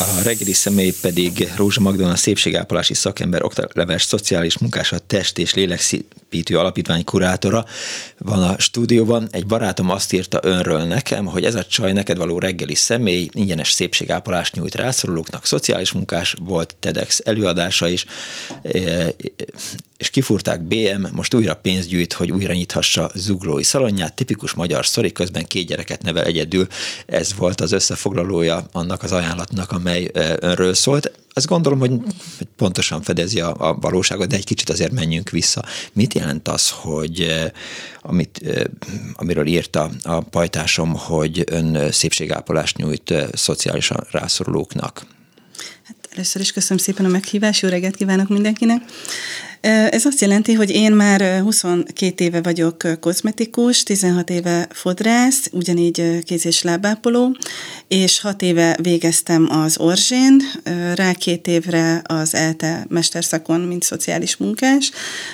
A reggeli személy pedig Rózsa Magdolna szépségápolási szakember, okleves szociális munkás, a test és lélekszépítő alapítvány kurátora van a stúdióban. Egy barátom azt írta önről nekem, hogy ez a csaj neked való reggeli személy ingyenes szépségápolást nyújt rászorulóknak, szociális munkás volt, TEDx előadása is, és kifúrták BM, most újra pénzt gyűjt, hogy újra nyithassa zuglói szalonját, tipikus magyar sztori, közben két gyereket nevel egyedül. Ez volt az összefoglalója annak az ajánlatnak, amely önről szólt. Azt gondolom, hogy pontosan fedezi a, a valóságot, de egy kicsit azért menjünk vissza. Mit jelent az, hogy amit, amiről írta a pajtásom, hogy ön szépségápolást nyújt szociálisan rászorulóknak? Hát először is köszönöm szépen a meghívást, jó reggelt kívánok mindenkinek. Ez azt jelenti, hogy én már 22 éve vagyok kozmetikus, 16 éve fodrász, ugyanígy kéz- és lábápoló, és 6 éve végeztem az Orzsén, rá két évre az ELTE mesterszakon, mint szociális munkás.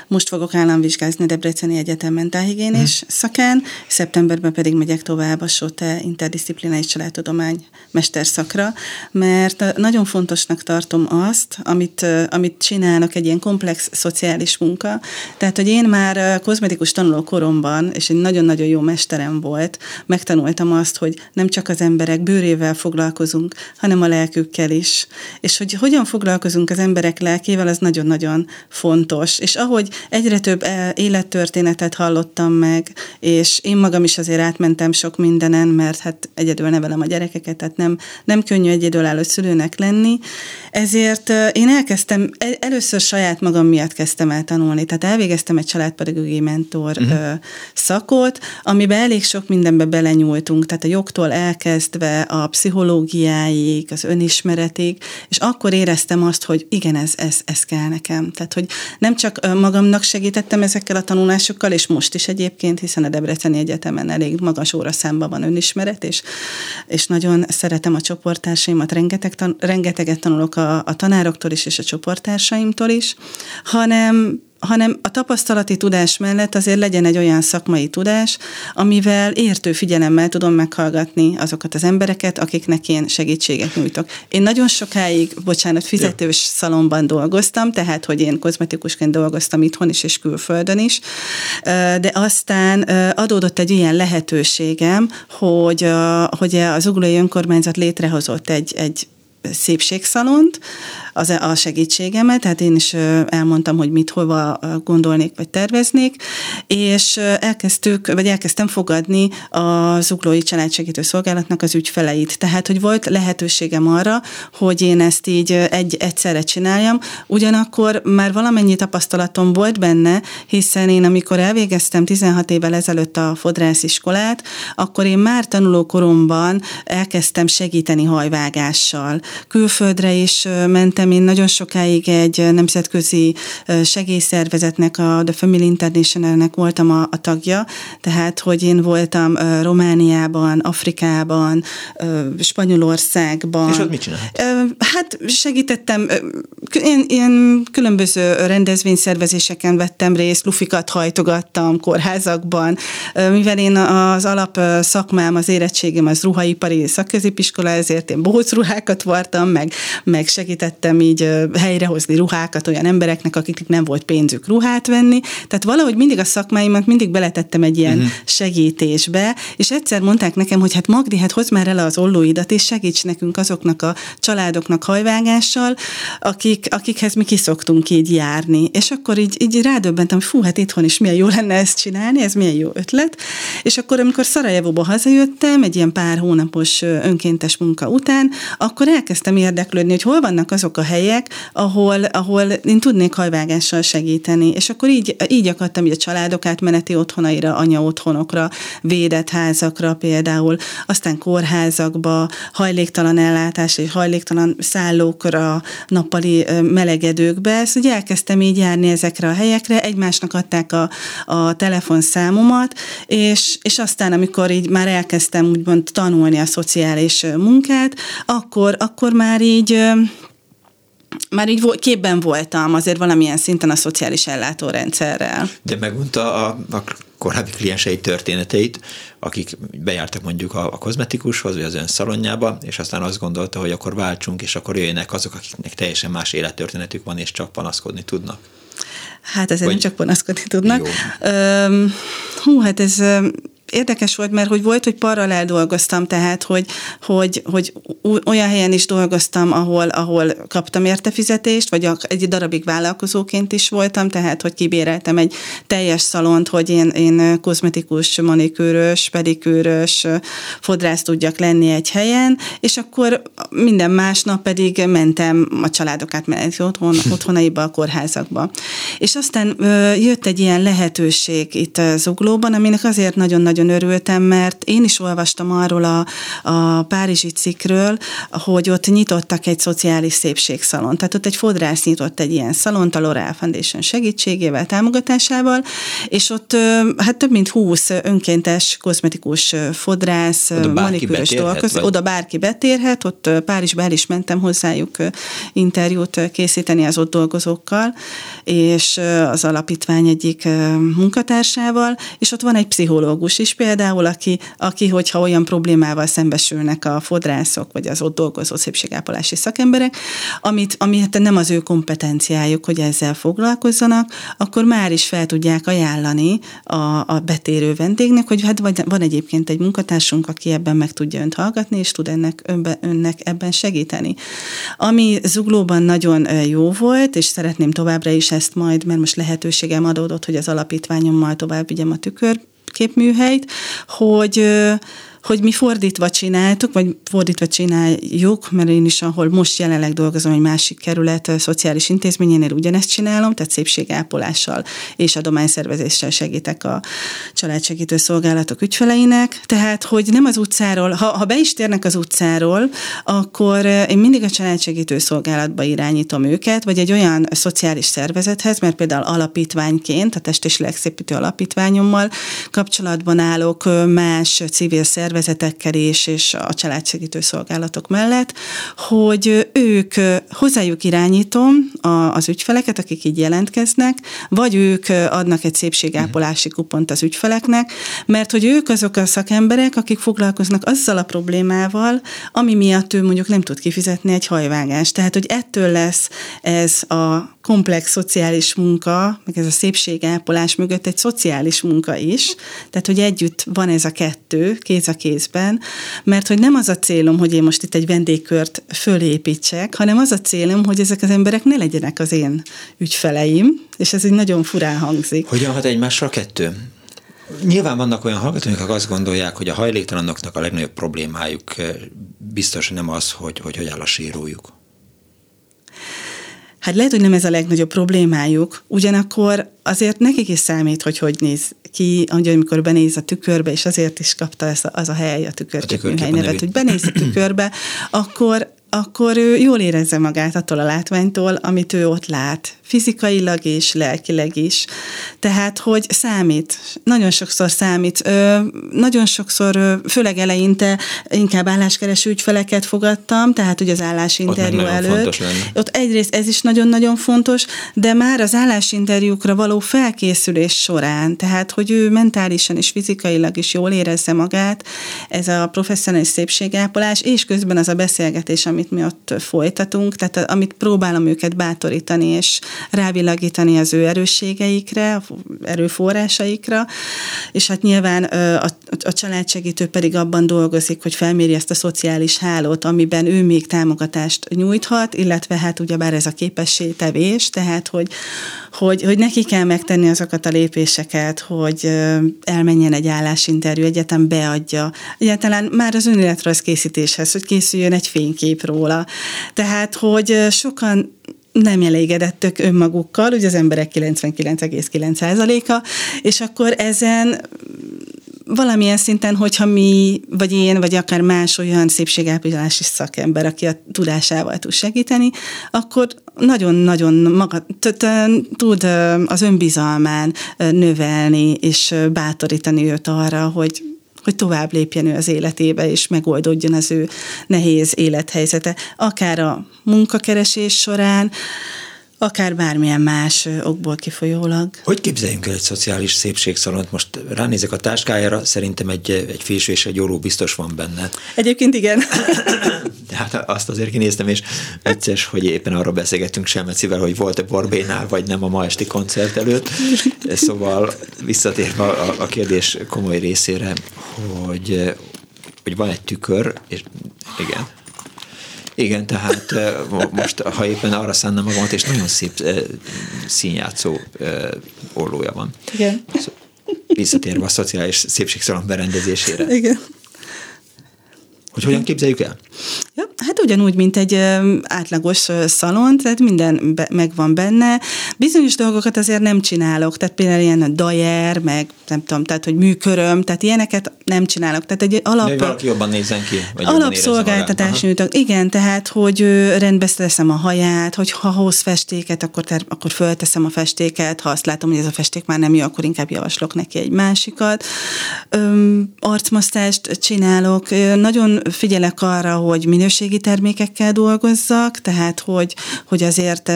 Most fogok államvizsgázni Debreceni Egyetem mentálhigiénés hmm. szakán, szeptemberben pedig megyek tovább a SOTE interdisziplinális családtudomány mesterszakra, mert nagyon fontosnak tartom azt, amit, amit csinálnak egy ilyen komplex szociális munka. Tehát, hogy én már kozmetikus tanuló koromban, és egy nagyon-nagyon jó mesterem volt, megtanultam azt, hogy nem csak az emberek bőrével foglalkozunk, hanem a lelkükkel is. És hogy hogyan foglalkozunk az emberek lelkével, az nagyon-nagyon fontos. És ahogy egyre több élettörténetet hallottam meg, és én magam is azért átmentem sok mindenen, mert hát egyedül nevelem a gyerekeket, tehát nem, nem könnyű egyedülálló szülőnek lenni, ezért én elkezdtem, először saját magam miatt kezdtem el tanulni. Tehát elvégeztem egy családpedagógiai mentor uh-huh. szakot, amiben elég sok mindenbe belenyúltunk, tehát a jogtól elkezdve a pszichológiáig, az önismeretig, és akkor éreztem azt, hogy igen, ez, ez, ez kell nekem. Tehát, hogy nem csak magamnak segítettem ezekkel a tanulásokkal, és most is egyébként, hiszen a Debreceni Egyetemen elég magas óraszámban van önismeret, és, és nagyon szeretem a csoporttársaimat, rengeteg tan- rengeteget tanulok a, a tanároktól is, és a csoporttársaimtól is, hanem hanem a tapasztalati tudás mellett azért legyen egy olyan szakmai tudás, amivel értő figyelemmel tudom meghallgatni azokat az embereket, akiknek én segítséget nyújtok. Én nagyon sokáig, bocsánat, fizetős Jó. szalomban dolgoztam, tehát, hogy én kozmetikusként dolgoztam itthon is és külföldön is, de aztán adódott egy ilyen lehetőségem, hogy, hogy az Uglói Önkormányzat létrehozott egy, egy szépségszalont, az, a segítségemet, tehát én is elmondtam, hogy mit, hova gondolnék, vagy terveznék, és elkezdtük, vagy elkezdtem fogadni a Zuglói Családsegítő Szolgálatnak az ügyfeleit. Tehát, hogy volt lehetőségem arra, hogy én ezt így egy, egyszerre csináljam, ugyanakkor már valamennyi tapasztalatom volt benne, hiszen én amikor elvégeztem 16 évvel ezelőtt a fodrásziskolát, akkor én már tanulókoromban elkezdtem segíteni hajvágással. Külföldre is mentem én nagyon sokáig egy nemzetközi segélyszervezetnek, a The Family International-nek voltam a, a tagja, tehát hogy én voltam Romániában, Afrikában, Spanyolországban. És ott mit csinál? Hát segítettem, én, én különböző rendezvényszervezéseken vettem részt, lufikat hajtogattam kórházakban, mivel én az alap szakmám, az érettségem az ruhaipari szakközépiskola, ezért én bohóc ruhákat vartam, meg, meg segítettem így helyrehozni ruhákat olyan embereknek, akiknek nem volt pénzük ruhát venni. Tehát valahogy mindig a szakmáimat mindig beletettem egy ilyen uh-huh. segítésbe, és egyszer mondták nekem, hogy hát Magdi, hát hozd már el az ollóidat, és segíts nekünk azoknak a családoknak hajvágással, akik, akikhez mi kiszoktunk így járni. És akkor így, így rádöbbentem, hogy fú, hát itthon is milyen jó lenne ezt csinálni, ez milyen jó ötlet. És akkor, amikor Szarajevóba hazajöttem, egy ilyen pár hónapos önkéntes munka után, akkor elkezdtem elkezdtem érdeklődni, hogy hol vannak azok a helyek, ahol, ahol én tudnék hajvágással segíteni. És akkor így, így akadtam így a családok átmeneti otthonaira, anya otthonokra, védett házakra például, aztán kórházakba, hajléktalan ellátás és hajléktalan szállókra, nappali melegedőkbe. Szóval elkezdtem így járni ezekre a helyekre, egymásnak adták a, a telefonszámomat, és, és aztán, amikor így már elkezdtem úgymond tanulni a szociális munkát, akkor, akkor már így már így képben voltam azért valamilyen szinten a szociális ellátórendszerrel. De megmondta a, a korábbi kliensei történeteit, akik bejártak mondjuk a, a kozmetikushoz, vagy az ön szalonjába, és aztán azt gondolta, hogy akkor váltsunk, és akkor jöjjenek azok, akiknek teljesen más élettörténetük van, és csak panaszkodni tudnak. Hát ezért nem csak panaszkodni tudnak. Jó. hú, hát ez érdekes volt, mert hogy volt, hogy paralel dolgoztam, tehát hogy, hogy, hogy olyan helyen is dolgoztam, ahol, ahol kaptam érte fizetést, vagy egy darabig vállalkozóként is voltam, tehát hogy kibéreltem egy teljes szalont, hogy én, én kozmetikus, manikűrös, pedikűrös, fodrász tudjak lenni egy helyen, és akkor minden másnap pedig mentem a családokat menni otthon, otthonaiba, a kórházakba. És aztán jött egy ilyen lehetőség itt Zuglóban, aminek azért nagyon-nagyon nagyon örültem, mert én is olvastam arról a, a Párizsi cikkről, hogy ott nyitottak egy szociális szépségszalon. Tehát ott egy fodrász nyitott egy ilyen szalont a L'Oreal Foundation segítségével, támogatásával, és ott hát több mint húsz önkéntes kozmetikus fodrász, manikűrös dolgozik. Oda bárki betérhet, ott Párizsba el is mentem hozzájuk interjút készíteni az ott dolgozókkal, és az alapítvány egyik munkatársával, és ott van egy pszichológus is, is például, aki, aki, hogyha olyan problémával szembesülnek a fodrászok, vagy az ott dolgozó szépségápolási szakemberek, amit, ami hát nem az ő kompetenciájuk, hogy ezzel foglalkozzanak, akkor már is fel tudják ajánlani a, a betérő vendégnek, hogy hát van egyébként egy munkatársunk, aki ebben meg tudja önt hallgatni, és tud ennek, önbe, önnek ebben segíteni. Ami zuglóban nagyon jó volt, és szeretném továbbra is ezt majd, mert most lehetőségem adódott, hogy az alapítványommal tovább vigyem a tükör képműhelyt, hogy hogy mi fordítva csináltuk, vagy fordítva csináljuk, mert én is, ahol most jelenleg dolgozom egy másik kerület szociális intézményénél ugyanezt csinálom, tehát szépségápolással és adományszervezéssel segítek a családsegítő szolgálatok ügyfeleinek. Tehát, hogy nem az utcáról, ha, ha be is térnek az utcáról, akkor én mindig a családsegítő szolgálatba irányítom őket, vagy egy olyan szociális szervezethez, mert például alapítványként, a test és alapítványommal kapcsolatban állok más civil szervezetekkel, szervezetekkel és, és a családsegítő szolgálatok mellett, hogy ők hozzájuk irányítom a, az ügyfeleket, akik így jelentkeznek, vagy ők adnak egy szépségápolási kupont az ügyfeleknek, mert hogy ők azok a szakemberek, akik foglalkoznak azzal a problémával, ami miatt ő mondjuk nem tud kifizetni egy hajvágást. Tehát, hogy ettől lesz ez a komplex szociális munka, meg ez a szépségápolás mögött egy szociális munka is, tehát hogy együtt van ez a kettő, kéz a kézben, mert hogy nem az a célom, hogy én most itt egy vendégkört fölépítsek, hanem az a célom, hogy ezek az emberek ne legyenek az én ügyfeleim, és ez így nagyon furán hangzik. Hogyan hat egymásra a kettő? Nyilván vannak olyan hallgatók, akik azt gondolják, hogy a hajléktalanoknak a legnagyobb problémájuk eh, biztos nem az, hogy hogy, hogy áll a sírójuk. Hát lehet, hogy nem ez a legnagyobb problémájuk, ugyanakkor azért nekik is számít, hogy hogy néz ki, hogy amikor benéz a tükörbe, és azért is kapta ez a, az a hely, a tükörképműhely nevet, hogy benéz a tükörbe, akkor akkor ő jól érezze magát attól a látványtól, amit ő ott lát, fizikailag és lelkileg is. Tehát, hogy számít, nagyon sokszor számít. Nagyon sokszor, főleg eleinte inkább álláskereső ügyfeleket fogadtam, tehát ugye az állásinterjú előtt. Ott egyrészt ez is nagyon-nagyon fontos, de már az állásinterjúkra való felkészülés során, tehát, hogy ő mentálisan és fizikailag is jól érezze magát, ez a professzionális szépségápolás, és közben az a beszélgetés, amit mi ott folytatunk, tehát amit próbálom őket bátorítani, és rávilágítani az ő erősségeikre, erőforrásaikra, és hát nyilván a, a családsegítő pedig abban dolgozik, hogy felméri ezt a szociális hálót, amiben ő még támogatást nyújthat, illetve hát ugyebár ez a képességtevés, tehát hogy, hogy, hogy neki kell megtenni azokat a lépéseket, hogy elmenjen egy állásinterjú, egyetem beadja, egyáltalán már az önéletrajz készítéshez, hogy készüljön egy fényképről, róla. Tehát, hogy sokan nem elégedettek önmagukkal, ugye az emberek 99,9%-a, és akkor ezen valamilyen szinten, hogyha mi, vagy én, vagy akár más olyan szépségápolási szakember, aki a tudásával tud segíteni, akkor nagyon-nagyon maga, tud az önbizalmán növelni, és bátorítani őt arra, hogy hogy tovább lépjen ő az életébe, és megoldódjon az ő nehéz élethelyzete, akár a munkakeresés során, akár bármilyen más okból kifolyólag. Hogy képzeljünk el egy szociális szépségszalont? Most ránézek a táskájára, szerintem egy, egy fésű és egy óró biztos van benne. Egyébként igen. hát azt azért kinéztem, és egyszer, hogy éppen arra beszélgettünk Selmecivel, hogy volt-e Borbénál, vagy nem a ma esti koncert előtt. Szóval visszatérve a, a kérdés komoly részére, hogy, hogy van egy tükör, és igen, igen, tehát most, ha éppen arra szánnám magamat, és nagyon szép színjátszó ollója van. Igen. Visszatérve a szociális szépségszalon berendezésére. Igen. Hogy hogyan képzeljük el? Ja, hát ugyanúgy, mint egy átlagos szalon, tehát minden be, megvan benne. Bizonyos dolgokat azért nem csinálok, tehát például ilyen dajer, meg nem tudom, tehát hogy műköröm, tehát ilyeneket nem csinálok. Tehát egy alap... De valaki jobban nézzen ki, vagy Alapszolgáltatás nyújtok. Igen, tehát, hogy rendbe teszem a haját, hogy ha hoz festéket, akkor, ter, akkor fölteszem a festéket, ha azt látom, hogy ez a festék már nem jó, akkor inkább javaslok neki egy másikat. Öm, arcmasztást csinálok, nagyon figyelek arra, hogy minőségi termékekkel dolgozzak, tehát hogy, hogy azért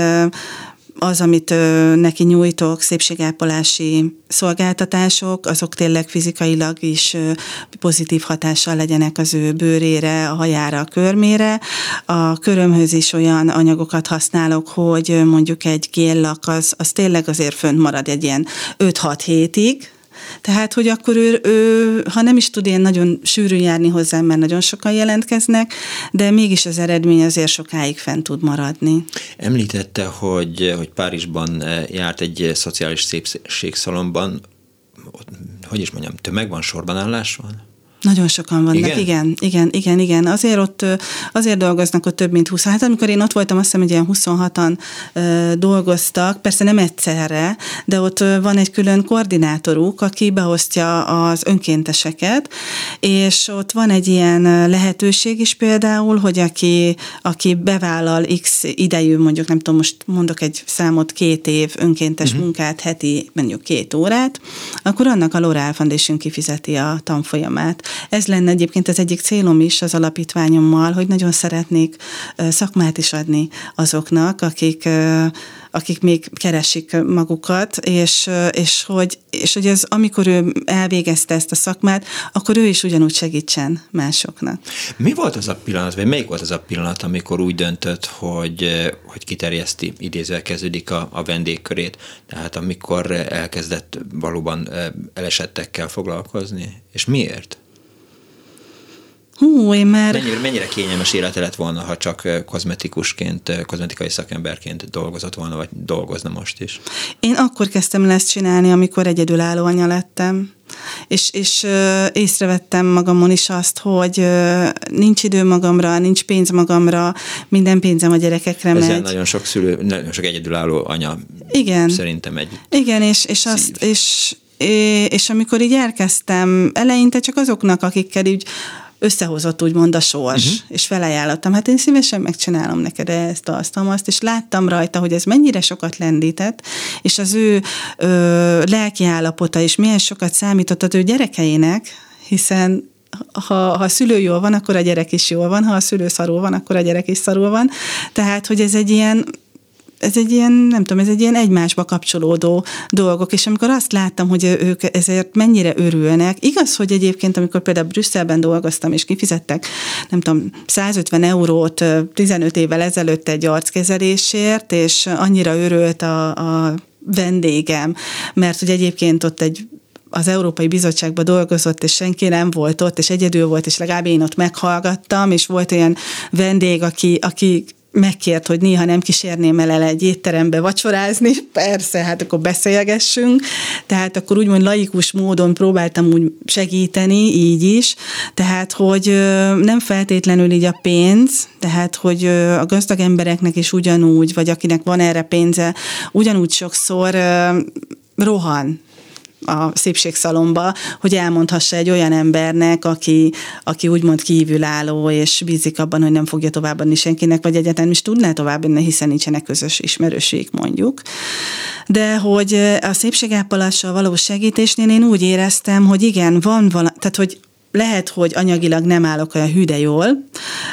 az, amit neki nyújtok, szépségápolási szolgáltatások, azok tényleg fizikailag is pozitív hatással legyenek az ő bőrére, a hajára, a körmére. A körömhöz is olyan anyagokat használok, hogy mondjuk egy géllak az, az tényleg azért fönt marad egy ilyen 5-6 hétig, tehát, hogy akkor ő, ő, ha nem is tud ilyen nagyon sűrűn járni hozzám, mert nagyon sokan jelentkeznek, de mégis az eredmény azért sokáig fent tud maradni. Említette, hogy, hogy Párizsban eh, járt egy szociális szépségszalomban, hogy is mondjam, tömeg van, sorban állás van? Nagyon sokan vannak, igen? igen, igen, igen, igen. Azért ott, azért dolgoznak ott több mint 20. Hát amikor én ott voltam, azt hiszem, hogy ilyen 26-an dolgoztak, persze nem egyszerre, de ott van egy külön koordinátoruk, aki beosztja az önkénteseket, és ott van egy ilyen lehetőség is például, hogy aki, aki bevállal x idejű, mondjuk nem tudom, most mondok egy számot, két év önkéntes uh-huh. munkát, heti mondjuk két órát, akkor annak a L'Oreal Foundation kifizeti a tanfolyamát. Ez lenne egyébként az egyik célom is az alapítványommal, hogy nagyon szeretnék szakmát is adni azoknak, akik, akik még keresik magukat, és, és, hogy, és hogy ez, amikor ő elvégezte ezt a szakmát, akkor ő is ugyanúgy segítsen másoknak. Mi volt az a pillanat, vagy melyik volt az a pillanat, amikor úgy döntött, hogy, hogy kiterjeszti, idézve kezdődik a, a vendégkörét, tehát amikor elkezdett valóban elesettekkel foglalkozni, és miért? Hú, én már... Mennyire, mennyire kényelmes élete lett volna, ha csak kozmetikusként, kozmetikai szakemberként dolgozott volna, vagy dolgozna most is? Én akkor kezdtem el ezt csinálni, amikor egyedülálló anya lettem. És, és észrevettem magamon is azt, hogy nincs idő magamra, nincs pénz magamra, minden pénzem a gyerekekre Ezzel megy. nagyon sok szülő, nagyon sok egyedülálló anya Igen. szerintem egy Igen, és, és, azt, és, és amikor így elkezdtem, eleinte csak azoknak, akikkel így összehozott úgymond a sors, uh-huh. és felajánlottam, hát én szívesen megcsinálom neked ezt, azt, azt, és láttam rajta, hogy ez mennyire sokat lendített, és az ő ö, lelki állapota is milyen sokat számított az ő gyerekeinek, hiszen ha, ha a szülő jól van, akkor a gyerek is jól van, ha a szülő szarul van, akkor a gyerek is szarul van. Tehát, hogy ez egy ilyen ez egy ilyen, nem tudom, ez egy ilyen egymásba kapcsolódó dolgok, és amikor azt láttam, hogy ők ezért mennyire örülnek, igaz, hogy egyébként, amikor például Brüsszelben dolgoztam, és kifizettek, nem tudom, 150 eurót 15 évvel ezelőtt egy arckezelésért, és annyira örült a, a vendégem, mert hogy egyébként ott egy az Európai Bizottságban dolgozott, és senki nem volt ott, és egyedül volt, és legalább én ott meghallgattam, és volt olyan vendég, aki, aki megkért, hogy néha nem kísérném el el egy étterembe vacsorázni, persze, hát akkor beszélgessünk, tehát akkor úgymond laikus módon próbáltam úgy segíteni, így is, tehát, hogy nem feltétlenül így a pénz, tehát, hogy a gazdag embereknek is ugyanúgy, vagy akinek van erre pénze, ugyanúgy sokszor rohan a szépségszalomba, hogy elmondhassa egy olyan embernek, aki, aki úgymond kívülálló, és bízik abban, hogy nem fogja továbbadni senkinek, vagy egyáltalán is tudná továbbadni, hiszen nincsenek közös ismerőség, mondjuk. De hogy a szépségápolással való segítésnél én úgy éreztem, hogy igen, van vala, tehát hogy lehet, hogy anyagilag nem állok olyan hűde jól,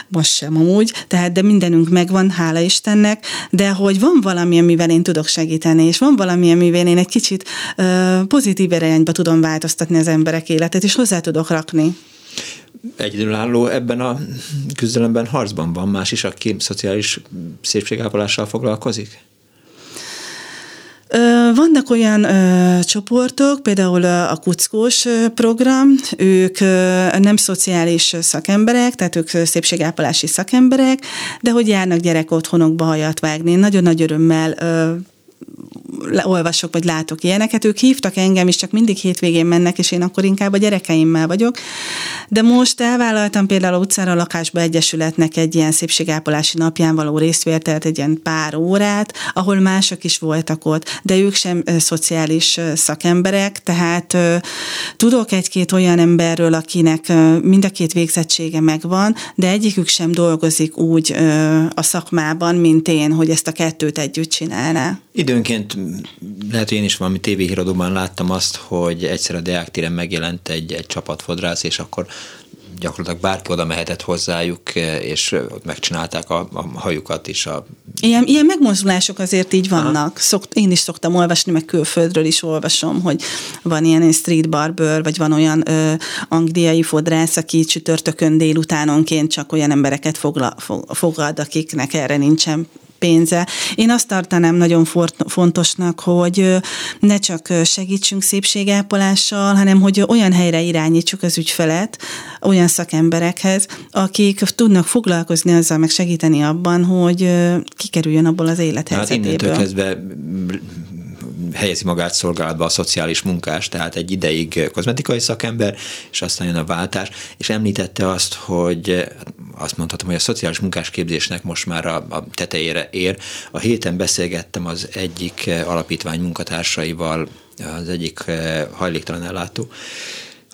most sem amúgy, tehát de mindenünk megvan, hála Istennek, de hogy van valami, amivel én tudok segíteni, és van valami, amivel én egy kicsit uh, pozitív irányba tudom változtatni az emberek életet, és hozzá tudok rakni. Egyedülálló ebben a küzdelemben harcban van más is, aki szociális szépségápolással foglalkozik? Vannak olyan ö, csoportok, például a Kuckós program, ők ö, nem szociális szakemberek, tehát ők szépségápolási szakemberek, de hogy járnak gyerek otthonokba hajat vágni. Nagyon nagy örömmel ö, olvasok, vagy látok ilyeneket. Ők hívtak engem, és csak mindig hétvégén mennek, és én akkor inkább a gyerekeimmel vagyok. De most elvállaltam például a utcára a lakásba egyesületnek egy ilyen szépségápolási napján való részvételt, egy ilyen pár órát, ahol mások is voltak ott, de ők sem szociális szakemberek, tehát tudok egy-két olyan emberről, akinek mind a két végzettsége megvan, de egyikük sem dolgozik úgy a szakmában, mint én, hogy ezt a kettőt együtt csinálná. Időnként lehet, hogy én is valami tévéhíradóban láttam azt, hogy egyszer a Deák téren megjelent egy, egy csapatfodrász, és akkor gyakorlatilag bárki oda mehetett hozzájuk, és ott megcsinálták a, a hajukat is. A... Ilyen, ilyen megmozdulások azért így vannak. Szokt, én is szoktam olvasni, meg külföldről is olvasom, hogy van ilyen street barber, vagy van olyan ö, angliai fodrász, aki csütörtökön délutánonként csak olyan embereket fogla, fog, fogad, akiknek erre nincsen pénze. Én azt tartanám nagyon fontosnak, hogy ne csak segítsünk szépségápolással, hanem hogy olyan helyre irányítsuk az ügyfelet, olyan szakemberekhez, akik tudnak foglalkozni azzal, meg segíteni abban, hogy kikerüljön abból az élethelyzetéből. Hát innentől kezdve helyezi magát szolgálatba a szociális munkás, tehát egy ideig kozmetikai szakember, és aztán jön a váltás, és említette azt, hogy azt mondhatom, hogy a szociális munkás képzésnek most már a, a tetejére ér. A héten beszélgettem az egyik alapítvány munkatársaival, az egyik hajléktalan ellátó,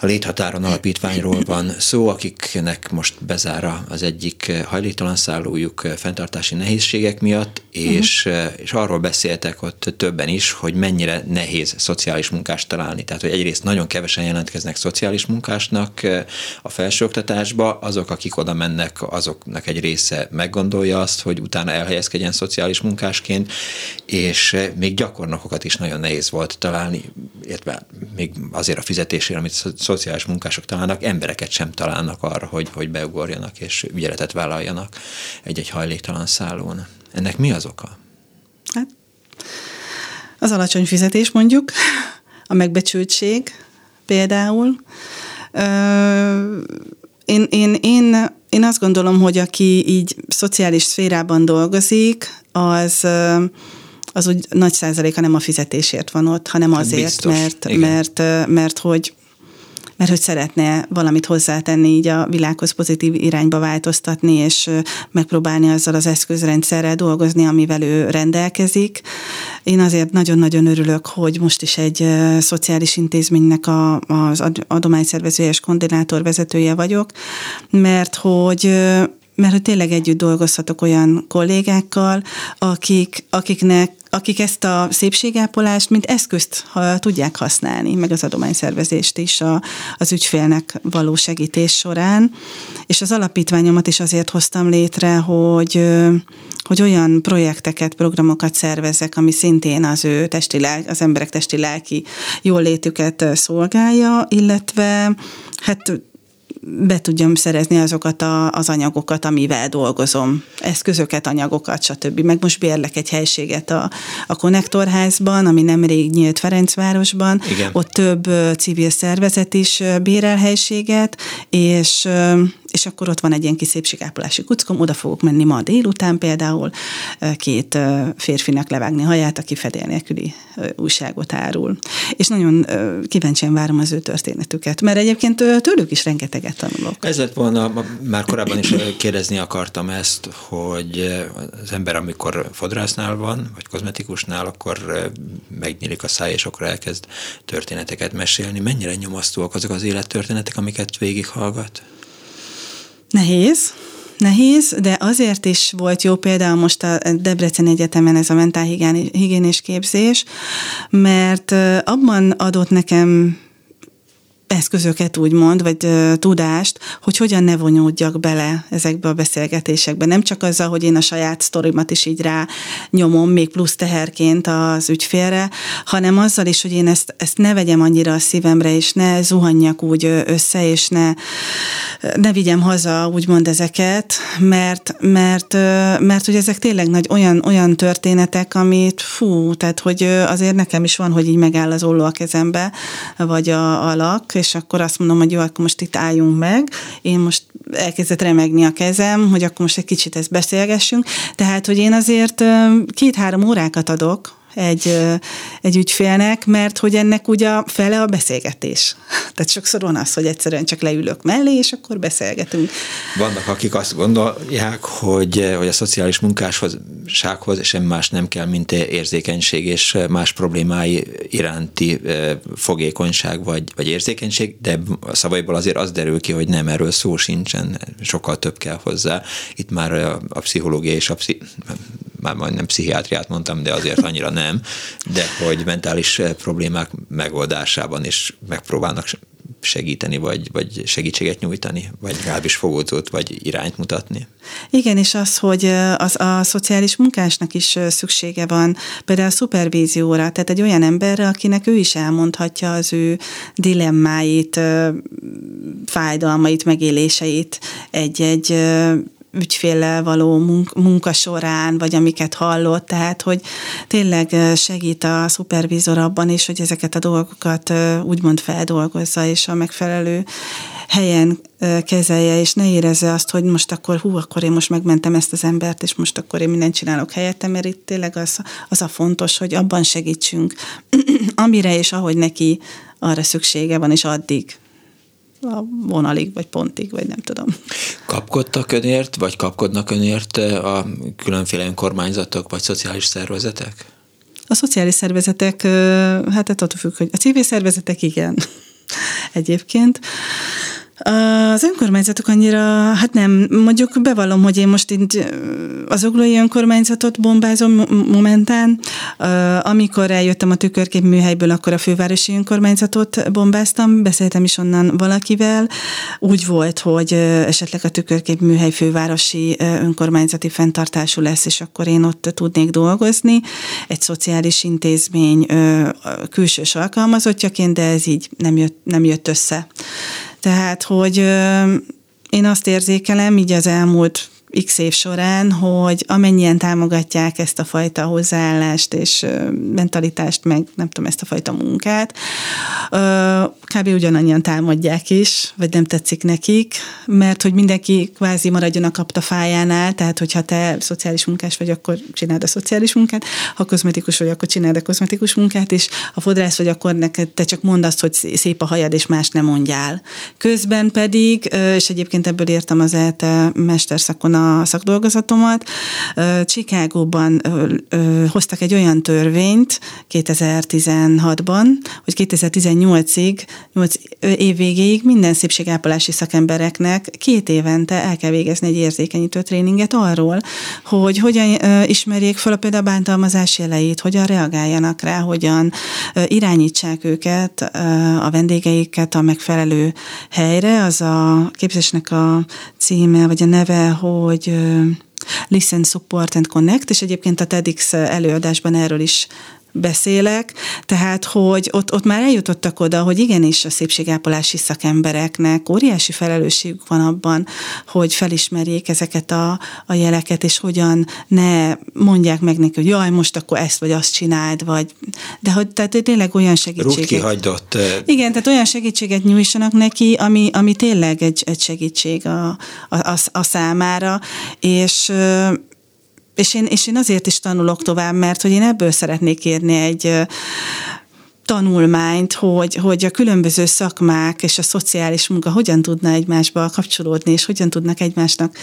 a Léthatáron Alapítványról van szó, akiknek most bezára az egyik hajléktalan szállójuk fenntartási nehézségek miatt, és, uh-huh. és arról beszéltek ott többen is, hogy mennyire nehéz szociális munkást találni. Tehát, hogy egyrészt nagyon kevesen jelentkeznek szociális munkásnak a felsőoktatásba, azok, akik oda mennek, azoknak egy része meggondolja azt, hogy utána elhelyezkedjen szociális munkásként, és még gyakornokokat is nagyon nehéz volt találni, illetve még azért a fizetésére, amit szociális munkások találnak, embereket sem találnak arra, hogy, hogy beugorjanak és ügyeletet vállaljanak egy-egy hajléktalan szállón. Ennek mi az oka? Hát, az alacsony fizetés mondjuk, a megbecsültség például. Én, én, én, én azt gondolom, hogy aki így szociális szférában dolgozik, az az úgy nagy százaléka nem a fizetésért van ott, hanem hát azért, Biztos, mert, mert, mert hogy mert hogy szeretne valamit hozzátenni, így a világhoz pozitív irányba változtatni, és megpróbálni azzal az eszközrendszerrel dolgozni, amivel ő rendelkezik. Én azért nagyon-nagyon örülök, hogy most is egy szociális intézménynek a, az adományszervezője és koordinátor vezetője vagyok, mert hogy mert hogy tényleg együtt dolgozhatok olyan kollégákkal, akik, akiknek akik ezt a szépségápolást, mint eszközt ha tudják használni, meg az adományszervezést is a, az ügyfélnek való segítés során. És az alapítványomat is azért hoztam létre, hogy hogy olyan projekteket, programokat szervezek, ami szintén az ő testi, az emberek testi lelki jól létüket szolgálja, illetve hát be tudjam szerezni azokat a, az anyagokat, amivel dolgozom, eszközöket, anyagokat, stb. Meg most bérlek egy helységet a, a Konnektorházban, ami nemrég nyílt Ferencvárosban. Igen. Ott több civil szervezet is bérel helységet, és és akkor ott van egy ilyen kis szépségápolási kuckom, oda fogok menni ma délután például két férfinak levágni haját, aki fedél nélküli újságot árul. És nagyon kíváncsian várom az ő történetüket, mert egyébként tőlük is rengeteget tanulok. Ez lett volna, már korábban is kérdezni akartam ezt, hogy az ember, amikor fodrásznál van, vagy kozmetikusnál, akkor megnyílik a száj, és akkor elkezd történeteket mesélni. Mennyire nyomasztóak azok az élettörténetek, amiket végighallgat? Nehéz, nehéz, de azért is volt jó például most a Debrecen Egyetemen ez a mentálhigiénés képzés, mert abban adott nekem eszközöket úgymond, vagy uh, tudást, hogy hogyan ne vonyódjak bele ezekbe a beszélgetésekbe. Nem csak azzal, hogy én a saját sztorimat is így rá nyomom, még plusz teherként az ügyfélre, hanem azzal is, hogy én ezt, ezt ne vegyem annyira a szívemre, és ne zuhanjak úgy össze, és ne, ne vigyem haza úgymond ezeket, mert, mert, mert hogy ezek tényleg nagy olyan, olyan történetek, amit fú, tehát hogy azért nekem is van, hogy így megáll az olló a kezembe, vagy a, a lak, és akkor azt mondom, hogy jó, akkor most itt álljunk meg, én most elkezdett remegni a kezem, hogy akkor most egy kicsit ezt beszélgessünk. Tehát, hogy én azért két-három órákat adok, egy, egy ügyfélnek, mert hogy ennek ugye a fele a beszélgetés. Tehát sokszor van az, hogy egyszerűen csak leülök mellé, és akkor beszélgetünk. Vannak, akik azt gondolják, hogy, hogy a szociális munkáshoz semmi más nem kell, mint érzékenység és más problémái iránti fogékonyság vagy, vagy érzékenység, de a szavaiból azért az derül ki, hogy nem erről szó sincsen, sokkal több kell hozzá. Itt már a, a pszichológia és a pszi, már majdnem pszichiátriát mondtam, de azért annyira nem, de hogy mentális eh, problémák megoldásában is megpróbálnak segíteni, vagy, vagy segítséget nyújtani, vagy legalábbis fogódzót, vagy irányt mutatni. Igen, és az, hogy eh, az, a szociális munkásnak is eh, szüksége van például a szupervízióra, tehát egy olyan emberre, akinek ő is elmondhatja az ő dilemmáit, fájdalmait, megéléseit egy-egy ügyféllel való munka során, vagy amiket hallott, tehát hogy tényleg segít a szupervízor abban is, hogy ezeket a dolgokat úgymond feldolgozza, és a megfelelő helyen kezelje, és ne érezze azt, hogy most akkor hú, akkor én most megmentem ezt az embert, és most akkor én mindent csinálok helyette, mert itt tényleg az, az a fontos, hogy abban segítsünk, amire és ahogy neki arra szüksége van, és addig a vonalig, vagy pontig, vagy nem tudom. Kapkodtak önért, vagy kapkodnak önért eh, a különféle önkormányzatok, vagy szociális szervezetek? A szociális szervezetek, eh, hát attól függ, hogy a civil szervezetek igen, egyébként. Az önkormányzatok annyira, hát nem, mondjuk bevallom, hogy én most itt az oglói önkormányzatot bombázom momentán. Amikor eljöttem a tükörkép műhelyből, akkor a fővárosi önkormányzatot bombáztam, beszéltem is onnan valakivel. Úgy volt, hogy esetleg a tükörkép műhely fővárosi önkormányzati fenntartású lesz, és akkor én ott tudnék dolgozni. Egy szociális intézmény külsős alkalmazottjaként, de ez így nem jött, nem jött össze. Tehát, hogy én azt érzékelem így az elmúlt x év során, hogy amennyien támogatják ezt a fajta hozzáállást és mentalitást, meg nem tudom, ezt a fajta munkát, kb. ugyanannyian támadják is, vagy nem tetszik nekik, mert hogy mindenki kvázi maradjon a kapta fájánál, tehát hogyha te szociális munkás vagy, akkor csináld a szociális munkát, ha kozmetikus vagy, akkor csináld a kozmetikus munkát, és ha fodrász vagy, akkor neked te csak mondd azt, hogy szép a hajad, és más nem mondjál. Közben pedig, és egyébként ebből értem az ELTE mesterszakon a szakdolgozatomat. Csikágóban hoztak egy olyan törvényt 2016-ban, hogy 2018-ig, 8 év végéig minden szépségápolási szakembereknek két évente el kell végezni egy érzékenyítő tréninget arról, hogy hogyan ismerjék fel a például bántalmazás jeleit, hogyan reagáljanak rá, hogyan irányítsák őket, a vendégeiket a megfelelő helyre. Az a képzésnek a címe, vagy a neve, hogy Listen, Support and Connect, és egyébként a TEDx előadásban erről is beszélek, tehát hogy ott, ott már eljutottak oda, hogy igenis a szépségápolási szakembereknek óriási felelősségük van abban, hogy felismerjék ezeket a, a jeleket, és hogyan ne mondják meg neki, hogy jaj, most akkor ezt vagy azt csináld, vagy de hogy tehát tényleg olyan segítséget. kihagyott. Igen, tehát olyan segítséget nyújtsanak neki, ami, ami tényleg egy, egy segítség a, a, a, a számára, és és én, és én azért is tanulok tovább, mert hogy én ebből szeretnék érni egy tanulmányt, hogy, hogy a különböző szakmák és a szociális munka hogyan tudna egymásba kapcsolódni, és hogyan tudnak egymásnak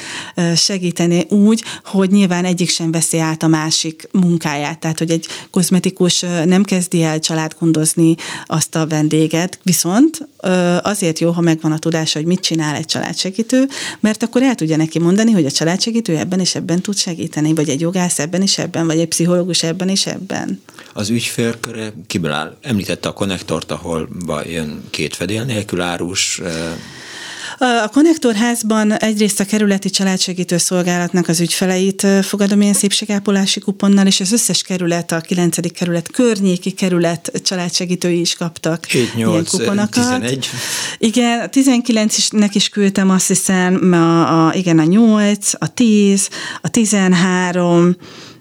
segíteni úgy, hogy nyilván egyik sem veszi át a másik munkáját. Tehát, hogy egy kozmetikus nem kezdi el családgondozni azt a vendéget, viszont azért jó, ha megvan a tudása, hogy mit csinál egy családsegítő, mert akkor el tudja neki mondani, hogy a családsegítő ebben és ebben tud segíteni, vagy egy jogász ebben és ebben, vagy egy pszichológus ebben és ebben. Az ügyfélköre kiből áll? Említette a konnektort, ahol jön két fedél nélkül árus, a konnektorházban egyrészt a kerületi családsegítő szolgálatnak az ügyfeleit fogadom ilyen szépségápolási kuponnal, és az összes kerület, a 9. kerület környéki kerület családsegítői is kaptak 7, 8, ilyen kuponokat. 11. Igen, a 19-nek is küldtem azt hiszem, a, a, igen, a 8, a 10, a 13,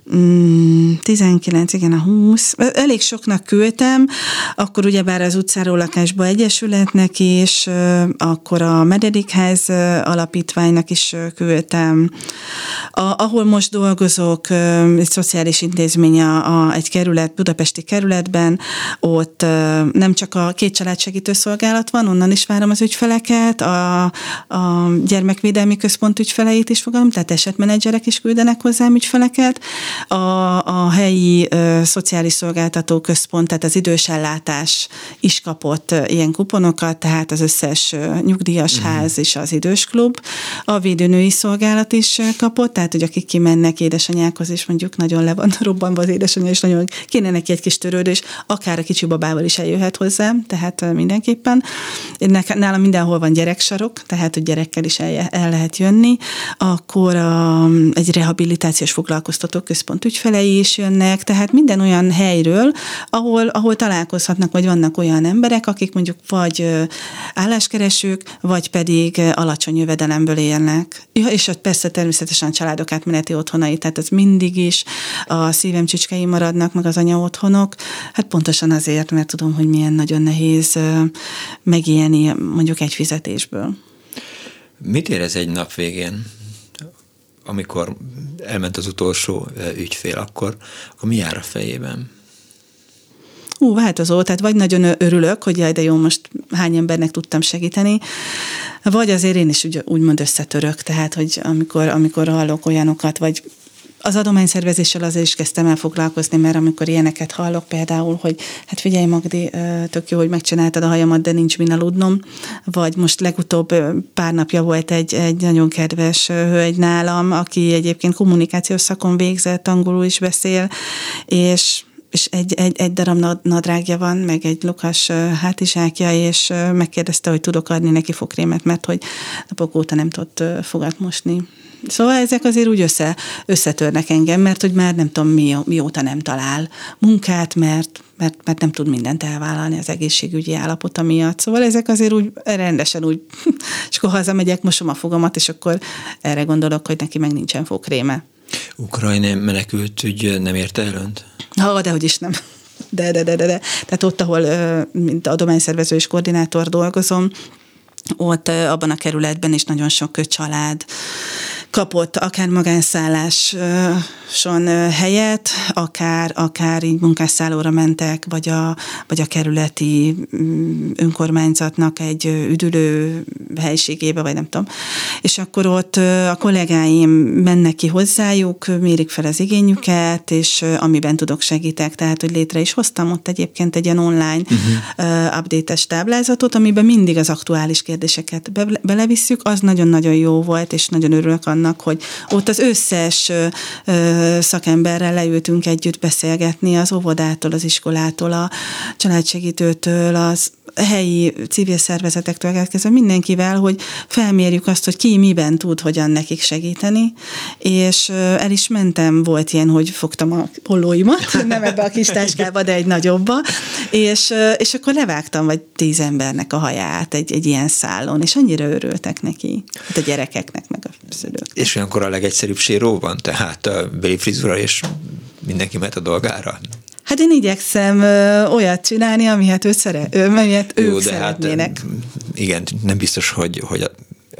19, mm, igen, a 20. Elég soknak küldtem, akkor ugyebár az utcáról lakásba egyesületnek is, akkor a Mededikház alapítványnak is küldtem. A, ahol most dolgozok, egy szociális intézmény a, egy kerület, budapesti kerületben, ott nem csak a két családsegítő szolgálat van, onnan is várom az ügyfeleket, a, a gyermekvédelmi központ ügyfeleit is fogadom, tehát esetmenedzserek is küldenek hozzám ügyfeleket, a, a helyi ö, szociális szolgáltató központ, tehát az idősellátás is kapott ilyen kuponokat, tehát az összes nyugdíjas uh-huh. ház és az idősklub. A védőnői szolgálat is kapott, tehát hogy akik kimennek édesanyákhoz, és mondjuk nagyon le van robbanva az édesanyja, és nagyon kéne neki egy kis törődés, akár a kicsi babával is eljöhet hozzám, tehát mindenképpen. Nálam mindenhol van gyereksarok, tehát hogy gyerekkel is el, el lehet jönni. Akkor a, egy rehabilitációs foglalkoztató központ központ ügyfelei is jönnek, tehát minden olyan helyről, ahol, ahol találkozhatnak, vagy vannak olyan emberek, akik mondjuk vagy álláskeresők, vagy pedig alacsony jövedelemből élnek. Ja, és ott persze természetesen családok átmeneti otthonai, tehát az mindig is a szívem csücskei maradnak, meg az anya otthonok. Hát pontosan azért, mert tudom, hogy milyen nagyon nehéz megélni mondjuk egy fizetésből. Mit érez egy nap végén? Amikor elment az utolsó ügyfél, akkor, akkor mi jár a fejében? Ú, változó, tehát vagy nagyon örülök, hogy jaj, de jó, most hány embernek tudtam segíteni, vagy azért én is úgy, úgymond összetörök, tehát, hogy amikor, amikor hallok olyanokat, vagy az adományszervezéssel azért is kezdtem el foglalkozni, mert amikor ilyeneket hallok például, hogy hát figyelj Magdi, tök jó, hogy megcsináltad a hajamat, de nincs min aludnom, vagy most legutóbb pár napja volt egy, egy nagyon kedves hölgy nálam, aki egyébként kommunikációs szakon végzett, angolul is beszél, és és egy, egy, egy darab nadrágja van, meg egy lukas hátizsákja, és megkérdezte, hogy tudok adni neki fokrémet, mert hogy napok óta nem tudott fogat mosni. Szóval ezek azért úgy össze, összetörnek engem, mert hogy már nem tudom mi, mióta nem talál munkát, mert, mert, mert nem tud mindent elvállalni az egészségügyi állapota miatt. Szóval ezek azért úgy rendesen úgy, és akkor hazamegyek, mosom a fogamat, és akkor erre gondolok, hogy neki meg nincsen fokréme. Ukrajna menekült ügy nem érte el önt? Ha, de hogy is nem. De, de, de, de, de. Tehát ott, ahol mint adományszervező és koordinátor dolgozom, ott abban a kerületben is nagyon sok család kapott akár magánszálláson helyet, akár, akár így munkásszállóra mentek, vagy a, vagy a kerületi mm, önkormányzatnak egy üdülő helységébe, vagy nem tudom. És akkor ott a kollégáim mennek ki hozzájuk, mérik fel az igényüket, és amiben tudok segítek, tehát hogy létre is hoztam ott egyébként egy ilyen online uh-huh. update-es táblázatot, amiben mindig az aktuális kérdéseket be, belevisszük, az nagyon-nagyon jó volt, és nagyon örülök annak, hogy ott az összes szakemberrel leültünk együtt beszélgetni, az óvodától, az iskolától, a családsegítőtől, az helyi civil szervezetektől kezdve mindenkivel, hogy felmérjük azt, hogy ki miben tud, hogyan nekik segíteni, és el is mentem, volt ilyen, hogy fogtam a pollóimat, nem ebbe a kis táskába, de egy nagyobba, és, és akkor levágtam vagy tíz embernek a haját egy, egy ilyen szálon, és annyira örültek neki, hát a gyerekeknek, meg a szülők. És olyankor a legegyszerűbb séró van, tehát a béli frizura, és mindenki mehet a dolgára. Hát én igyekszem ö, olyat csinálni, amihet, ő szere, ö, amihet Jó, ők de hát, szeretnének. Hát, igen, nem biztos, hogy, hogy a,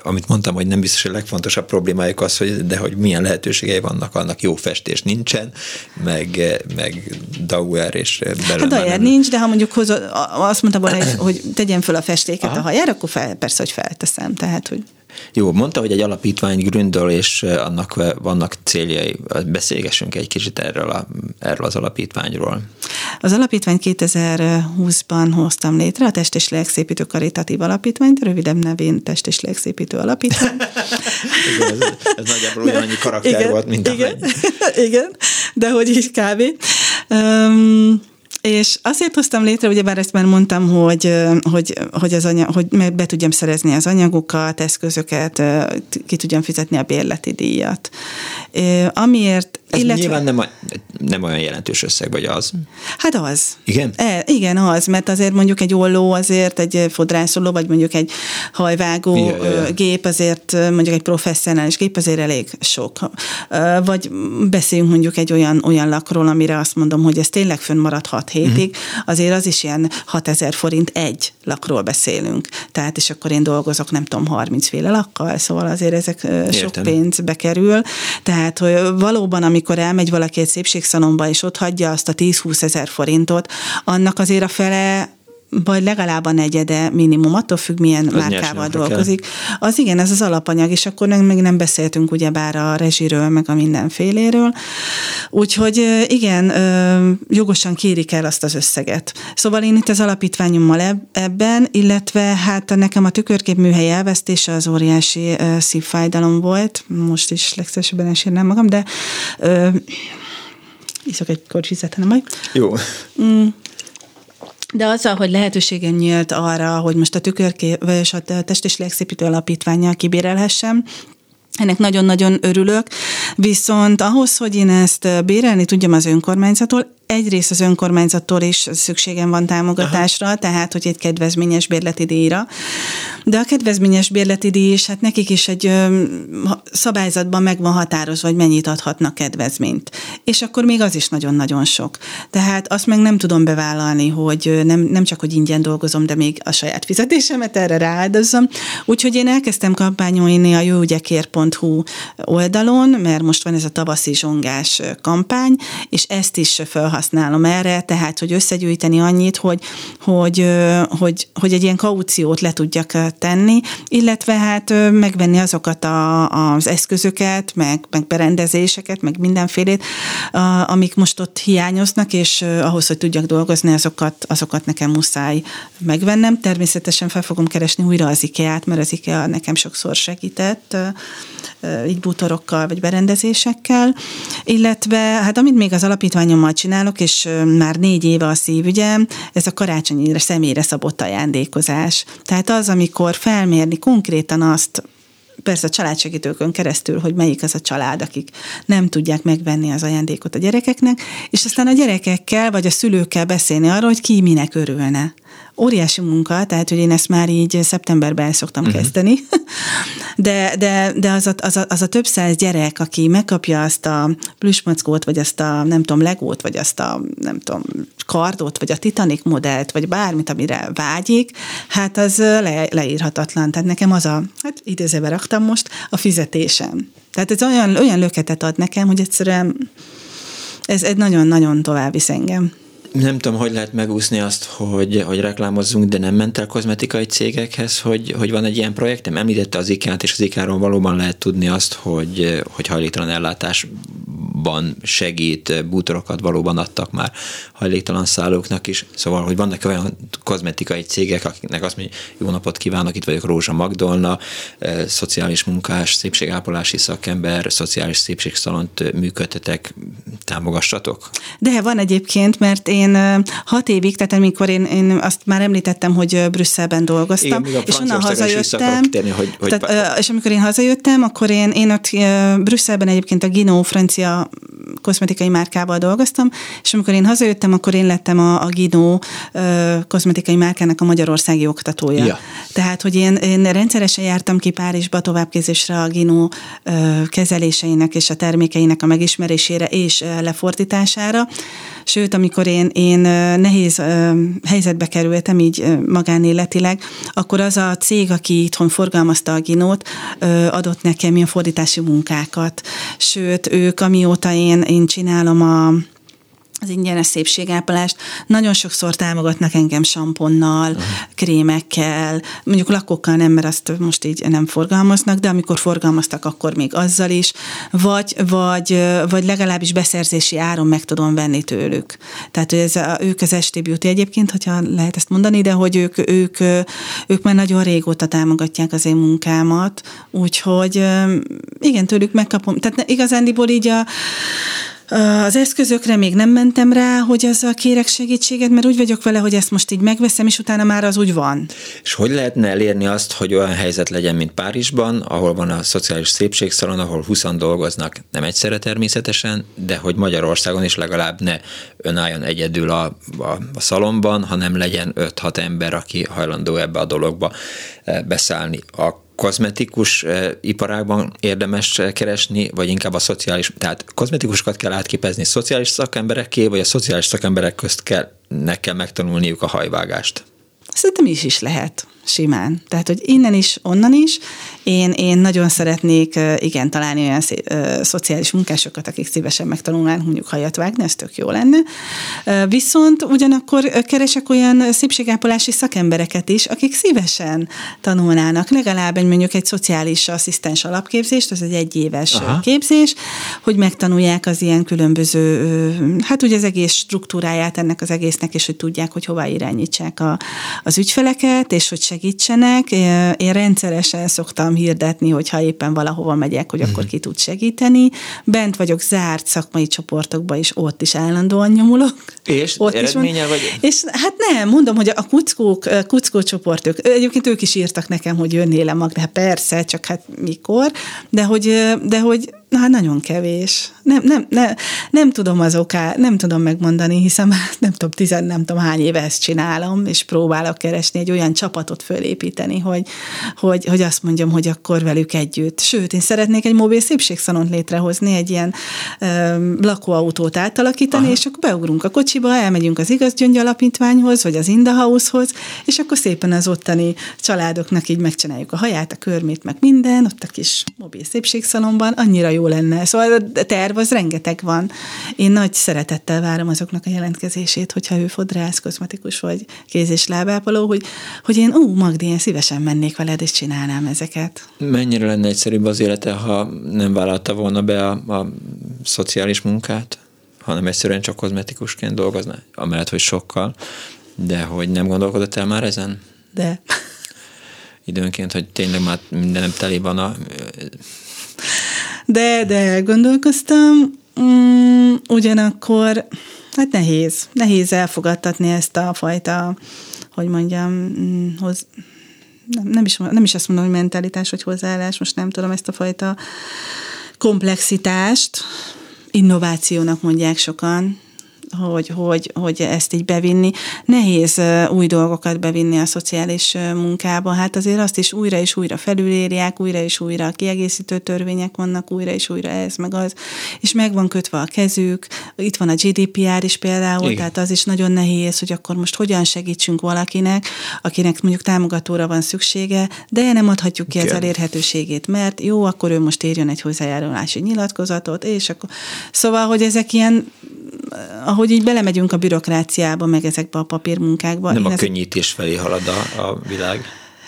amit mondtam, hogy nem biztos, hogy a legfontosabb problémájuk az, hogy de hogy milyen lehetőségei vannak, annak jó festés nincsen, meg, meg Dauer és belőle. Hát Dauer nincs, de ha mondjuk hozzá, azt mondta volna, hogy tegyen fel a festéket Aha. a hajára, akkor fel, persze, hogy felteszem. Tehát, hogy jó, mondta, hogy egy alapítvány gründöl, és annak vannak céljai. Beszélgessünk egy kicsit erről, a, erről az alapítványról. Az alapítvány 2020-ban hoztam létre, a Test és Lélkszépítő Karitatív Alapítványt, rövidebb nevén Test és Lélkszépítő Alapítvány. igen, ez, ez nagyjából ugyanannyi karakter igen, volt, mint igen, igen, de hogy is kb. Um, és azért hoztam létre, ugye bár ezt már mondtam, hogy, hogy, hogy, az anyag, hogy be tudjam szerezni az anyagokat, eszközöket, ki tudjam fizetni a bérleti díjat. Amiért ez illetve... nyilván nem, nem olyan jelentős összeg, vagy az? Hát az. Igen? E, igen, az, mert azért mondjuk egy olló azért, egy fodrászoló, vagy mondjuk egy hajvágó ja, ja, ja. gép azért, mondjuk egy professzionális gép azért elég sok. Vagy beszéljünk mondjuk egy olyan, olyan lakról, amire azt mondom, hogy ez tényleg fönnmaradhat hétig, uh-huh. azért az is ilyen 6000 forint egy lakról beszélünk. Tehát, és akkor én dolgozok, nem tudom, 30 féle lakkal, szóval azért ezek Értem. sok pénzbe kerül. Tehát, hogy valóban, ami amikor elmegy valaki egy szépségszalomba, és ott hagyja azt a 10-20 ezer forintot, annak azért a fele vagy legalább a negyede minimum, attól függ, milyen az márkával dolgozik. Kell. Az igen, ez az alapanyag, és akkor még nem beszéltünk ugyebár a rezsiről, meg a mindenféléről. Úgyhogy igen, jogosan kérik el azt az összeget. Szóval én itt az alapítványommal ebben, illetve hát nekem a tükörkép műhely elvesztése az óriási szívfájdalom volt, most is legszívesebben esérnem magam, de iszok egy kocsizet, nem baj. Jó. Mm de azzal, hogy lehetőségem nyílt arra, hogy most a tükörkép, és a test és légszépítő alapítványjal kibérelhessem, ennek nagyon-nagyon örülök, viszont ahhoz, hogy én ezt bérelni tudjam az önkormányzattól, egyrészt az önkormányzattól is szükségem van támogatásra, Aha. tehát hogy egy kedvezményes bérleti díjra, de a kedvezményes bérleti díj is, hát nekik is egy ö, szabályzatban meg van határozva, hogy mennyit adhatnak kedvezményt. És akkor még az is nagyon-nagyon sok. Tehát azt meg nem tudom bevállalni, hogy nem, nem csak, hogy ingyen dolgozom, de még a saját fizetésemet erre rááldozzam. Úgyhogy én elkezdtem kampányolni a jóügyekért.hu oldalon, mert most van ez a tavaszi zsongás kampány, és ezt is felhasználom használom erre, tehát hogy összegyűjteni annyit, hogy, hogy, hogy, hogy egy ilyen kauciót le tudjak tenni, illetve hát megvenni azokat a, az eszközöket, meg, meg berendezéseket, meg mindenfélét, amik most ott hiányoznak, és ahhoz, hogy tudjak dolgozni, azokat, azokat nekem muszáj megvennem. Természetesen fel fogom keresni újra az IKEA-t, mert az IKEA nekem sokszor segített, így bútorokkal vagy berendezésekkel, illetve hát amit még az alapítványommal csinálok, és már négy éve a szívügyem, ez a karácsonyra személyre szabott ajándékozás. Tehát az, amikor felmérni konkrétan azt, persze a családsegítőkön keresztül, hogy melyik az a család, akik nem tudják megvenni az ajándékot a gyerekeknek, és aztán a gyerekekkel vagy a szülőkkel beszélni arról, hogy ki minek örülne óriási munka, tehát hogy én ezt már így szeptemberben el szoktam uh-huh. kezdeni, de, de, de az, a, az, a, az a több száz gyerek, aki megkapja azt a plüsmackót, vagy azt a nem tudom, legót, vagy azt a nem tudom, kardot, vagy a Titanic modellt, vagy bármit, amire vágyik, hát az le, leírhatatlan. Tehát nekem az a, hát idézőbe raktam most, a fizetésem. Tehát ez olyan, olyan löketet ad nekem, hogy egyszerűen ez egy nagyon-nagyon tovább visz engem. Nem tudom, hogy lehet megúszni azt, hogy, hogy reklámozzunk, de nem ment el kozmetikai cégekhez, hogy, hogy van egy ilyen projektem. Említette az IKEA-t, és az IKEA-ról valóban lehet tudni azt, hogy, hogy hajléktalan ellátás Ginóban segít, bútorokat valóban adtak már hajléktalan szállóknak is, szóval, hogy vannak olyan kozmetikai cégek, akiknek azt mondja, jó napot kívánok, itt vagyok Rózsa Magdolna, szociális munkás, szépségápolási szakember, szociális szépségszalont működtetek, támogassatok? De van egyébként, mert én hat évig, tehát amikor én, én azt már említettem, hogy Brüsszelben dolgoztam, Igen, és onnan hazajöttem, térni, hogy, hogy tehát, és amikor én hazajöttem, akkor én, én ott Brüsszelben egyébként a Gino francia kozmetikai márkával dolgoztam, és amikor én hazajöttem, akkor én lettem a, a Gino kozmetikai márkának a magyarországi oktatója. Ja. Tehát, hogy én, én rendszeresen jártam ki Párizsba továbbképzésre a Gino kezeléseinek és a termékeinek a megismerésére és lefordítására. Sőt, amikor én, én nehéz helyzetbe kerültem így magánéletileg, akkor az a cég, aki itthon forgalmazta a Ginót, adott nekem ilyen fordítási munkákat. Sőt, ők amióta én, én csinálom a az ingyenes szépségápolást. Nagyon sokszor támogatnak engem samponnal, uh-huh. krémekkel, mondjuk lakókkal nem, mert azt most így nem forgalmaznak, de amikor forgalmaztak, akkor még azzal is, vagy, vagy, vagy legalábbis beszerzési áron meg tudom venni tőlük. Tehát hogy ez a, ők az ST Beauty egyébként, hogyha lehet ezt mondani, de hogy ők, ők, ők már nagyon régóta támogatják az én munkámat, úgyhogy igen, tőlük megkapom. Tehát igazándiból így a az eszközökre még nem mentem rá, hogy azzal kérek segítséget, mert úgy vagyok vele, hogy ezt most így megveszem, és utána már az úgy van. És hogy lehetne elérni azt, hogy olyan helyzet legyen, mint Párizsban, ahol van a szociális szépségszalon, ahol 20 dolgoznak, nem egyszerre természetesen, de hogy Magyarországon is legalább ne önálljon egyedül a, a, a szalomban, hanem legyen 5-6 ember, aki hajlandó ebbe a dologba eh, beszállni. A kozmetikus eh, iparágban érdemes eh, keresni, vagy inkább a szociális, tehát kozmetikusokat kell átképezni szociális szakemberekké, vagy a szociális szakemberek közt kell, nekem megtanulniuk a hajvágást? Szerintem is is lehet simán. Tehát, hogy innen is, onnan is. Én, én nagyon szeretnék, igen, találni olyan szé, ö, szociális munkásokat, akik szívesen megtanulnánk mondjuk hajat vágni, ez tök jó lenne. Viszont ugyanakkor keresek olyan szépségápolási szakembereket is, akik szívesen tanulnának legalább egy mondjuk egy szociális asszisztens alapképzést, az egy egyéves Aha. képzés, hogy megtanulják az ilyen különböző, hát ugye az egész struktúráját ennek az egésznek, és hogy tudják, hogy hová irányítsák a, az ügyfeleket, és hogy segítsenek. Én rendszeresen szoktam hirdetni, hogyha éppen valahova megyek, hogy akkor mhm. ki tud segíteni. Bent vagyok zárt szakmai csoportokba, és ott is állandóan nyomulok. És ott eredménye vagy? És hát nem, mondom, hogy a kuckók, kuckó csoportok, egyébként ők is írtak nekem, hogy jönnél-e mag, de hát persze, csak hát mikor, de hogy, de hogy Na, hát nagyon kevés. Nem, nem, nem, nem tudom az oká, nem tudom megmondani, hiszen nem tudom, tizen, nem tudom hány éve ezt csinálom, és próbálok keresni egy olyan csapatot fölépíteni, hogy, hogy, hogy azt mondjam, hogy akkor velük együtt. Sőt, én szeretnék egy mobil szépségszalont létrehozni, egy ilyen ö, lakóautót átalakítani, Aha. és akkor beugrunk a kocsiba, elmegyünk az Igaz Alapítványhoz, vagy az Indahouse-hoz, és akkor szépen az ottani családoknak így megcsináljuk a haját, a körmét, meg minden, ott a kis mobil szépségszalomban, annyira jó jó lenne. Szóval a terv az rengeteg van. Én nagy szeretettel várom azoknak a jelentkezését, hogyha ő fodrász, kozmetikus vagy kéz- és lábápoló, hogy, hogy én, ú, Magdi, én szívesen mennék veled, és csinálnám ezeket. Mennyire lenne egyszerűbb az élete, ha nem vállalta volna be a, a szociális munkát, hanem egyszerűen csak kozmetikusként dolgozna, amellett, hogy sokkal, de hogy nem gondolkodott el már ezen? De. Időnként, hogy tényleg már mindenem teli van a de, de gondolkoztam, mm, ugyanakkor hát nehéz, nehéz elfogadtatni ezt a fajta, hogy mondjam, mm, hoz, nem, nem, is, nem is azt mondom, hogy mentalitás vagy hozzáállás, most nem tudom ezt a fajta komplexitást, innovációnak mondják sokan, hogy, hogy, hogy ezt így bevinni. Nehéz új dolgokat bevinni a szociális munkába, hát azért azt is újra és újra felülírják, újra és újra kiegészítő törvények vannak, újra és újra ez meg az, és meg van kötve a kezük, itt van a GDPR is például, Igen. tehát az is nagyon nehéz, hogy akkor most hogyan segítsünk valakinek, akinek mondjuk támogatóra van szüksége, de nem adhatjuk ki Igen. az elérhetőségét, mert jó, akkor ő most érjön egy hozzájárulási nyilatkozatot, és akkor... Szóval, hogy ezek ilyen ahogy így belemegyünk a bürokráciába, meg ezekbe a papírmunkákba. Nem a könnyítés felé halad a, a világ.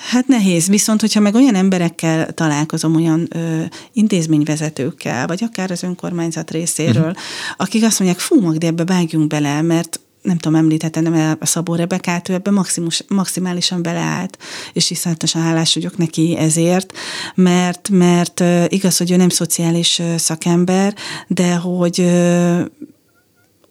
Hát nehéz, viszont hogyha meg olyan emberekkel találkozom, olyan ö, intézményvezetőkkel, vagy akár az önkormányzat részéről, uh-huh. akik azt mondják, fú, Magdi, ebbe vágjunk bele, mert nem tudom, említettem, de a Szabó Rebekát, ő ebbe maximus, maximálisan beleállt, és iszonyatosan hálás vagyok neki ezért, mert, mert igaz, hogy ő nem szociális szakember, de hogy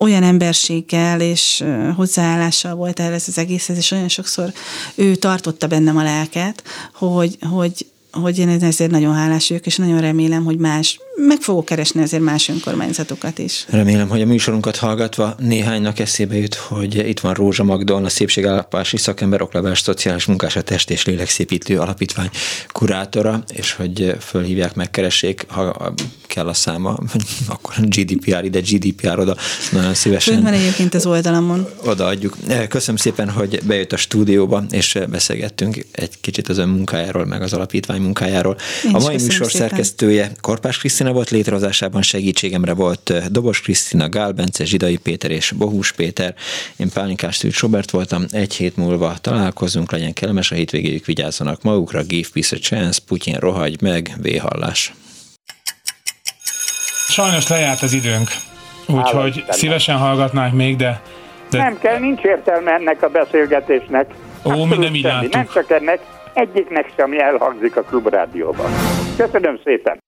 olyan emberséggel és hozzáállással volt el ez az egészhez, és olyan sokszor ő tartotta bennem a lelket, hogy, hogy hogy én ezért nagyon hálás vagyok, és nagyon remélem, hogy más, meg fogok keresni azért más önkormányzatokat is. Remélem, hogy a műsorunkat hallgatva néhánynak eszébe jut, hogy itt van Rózsa Magdon, a szépségállapási szakember, oklevás, szociális munkás, a test és lélekszépítő alapítvány kurátora, és hogy fölhívják, megkeressék, ha kell a száma, akkor GDPR ide, GDPR oda, nagyon szívesen. Fönn van egyébként az oldalamon. Odaadjuk. Köszönöm szépen, hogy bejött a stúdióba, és beszélgettünk egy kicsit az ön munkájáról, meg az alapítvány munkájáról. Én a mai műsor szépen. szerkesztője Korpás Krisztina volt, létrehozásában segítségemre volt Dobos Krisztina, Gál Bence, Zsidai Péter és Bohus Péter. Én Pálinkás Tűcs Robert voltam, egy hét múlva találkozunk, legyen kellemes a hétvégéjük, vigyázzanak magukra, give peace a chance, Putyin rohagy meg, véhallás. Sajnos lejárt az időnk, úgyhogy szívesen hallgatnánk még, de, de... Nem kell, nincs értelme ennek a beszélgetésnek. Ó, mi nem így Nem csak ennek, egyiknek sem elhangzik a klubrádióban. Köszönöm szépen!